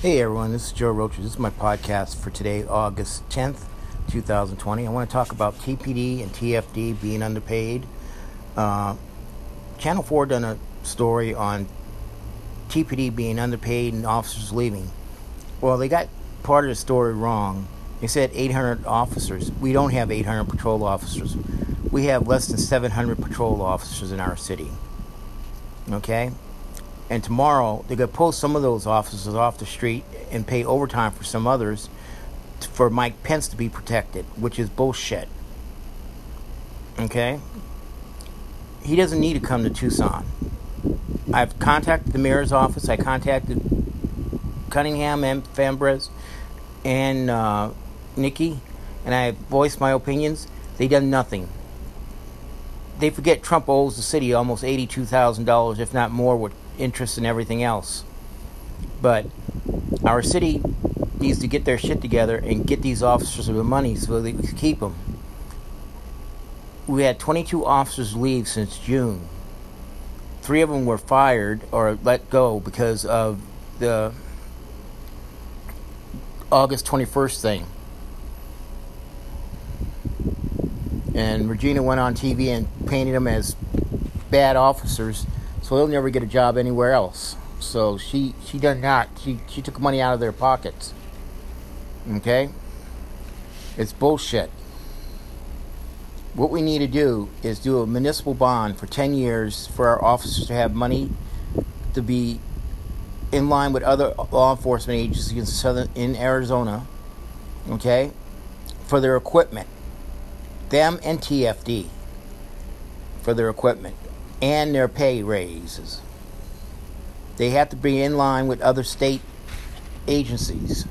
Hey everyone, this is Joe Roach. This is my podcast for today, August 10th, 2020. I want to talk about TPD and TFD being underpaid. Uh, Channel 4 done a story on TPD being underpaid and officers leaving. Well, they got part of the story wrong. They said 800 officers. We don't have 800 patrol officers. We have less than 700 patrol officers in our city. Okay? And tomorrow, they're going to pull some of those officers off the street and pay overtime for some others for Mike Pence to be protected, which is bullshit. Okay? He doesn't need to come to Tucson. I've contacted the mayor's office. I contacted Cunningham and Fimbres and uh, Nikki, and I voiced my opinions. They done nothing. They forget Trump owes the city almost eighty-two thousand dollars, if not more, with interest and everything else. But our city needs to get their shit together and get these officers the money so that we can keep them. We had 22 officers leave since June. Three of them were fired or let go because of the August 21st thing. And Regina went on TV and painted them as bad officers, so they'll never get a job anywhere else. So she she done not. She she took money out of their pockets. Okay? It's bullshit. What we need to do is do a municipal bond for 10 years for our officers to have money to be in line with other law enforcement agencies in southern in Arizona, okay, for their equipment. Them and TFD for their equipment and their pay raises. They have to be in line with other state agencies.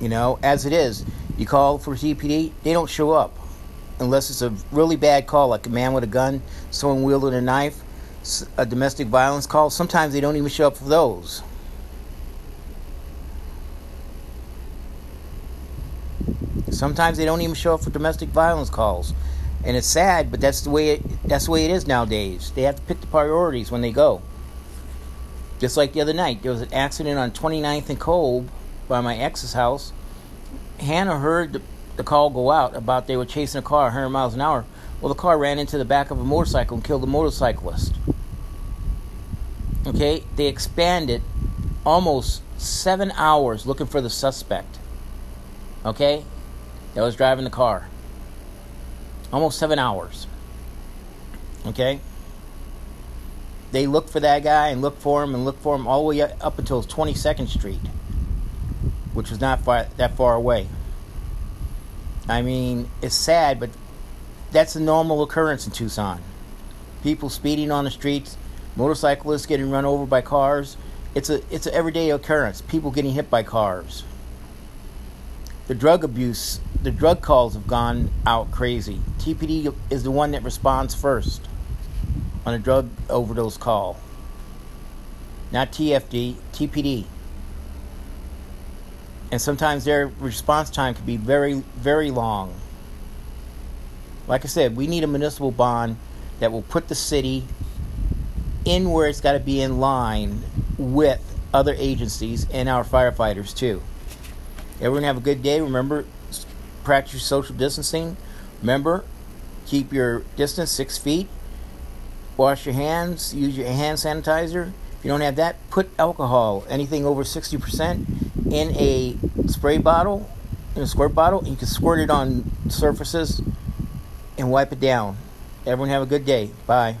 You know, as it is, you call for TPD, they don't show up unless it's a really bad call, like a man with a gun, someone wielding a knife a domestic violence call, sometimes they don't even show up for those. Sometimes they don't even show up for domestic violence calls. And it's sad, but that's the way it that's the way it is nowadays. They have to pick the priorities when they go. Just like the other night, there was an accident on 29th and Kolb by my ex's house. Hannah heard the, the call go out about they were chasing a car 100 miles an hour. Well, the car ran into the back of a motorcycle and killed the motorcyclist. Okay, they expanded almost seven hours looking for the suspect. Okay, that was driving the car. Almost seven hours. Okay, they looked for that guy and looked for him and looked for him all the way up until 22nd Street, which was not far, that far away. I mean, it's sad, but that's a normal occurrence in Tucson. People speeding on the streets, motorcyclists getting run over by cars. It's a it's an everyday occurrence. People getting hit by cars. The drug abuse, the drug calls have gone out crazy. TPD is the one that responds first on a drug overdose call. Not TFD, TPD. And sometimes their response time can be very, very long. Like I said, we need a municipal bond that will put the city in where it's got to be in line with other agencies and our firefighters too. Everyone have a good day. Remember, practice social distancing. Remember, keep your distance six feet. Wash your hands. Use your hand sanitizer. If you don't have that, put alcohol, anything over 60%, in a spray bottle, in a squirt bottle, and you can squirt it on surfaces and wipe it down. Everyone have a good day. Bye.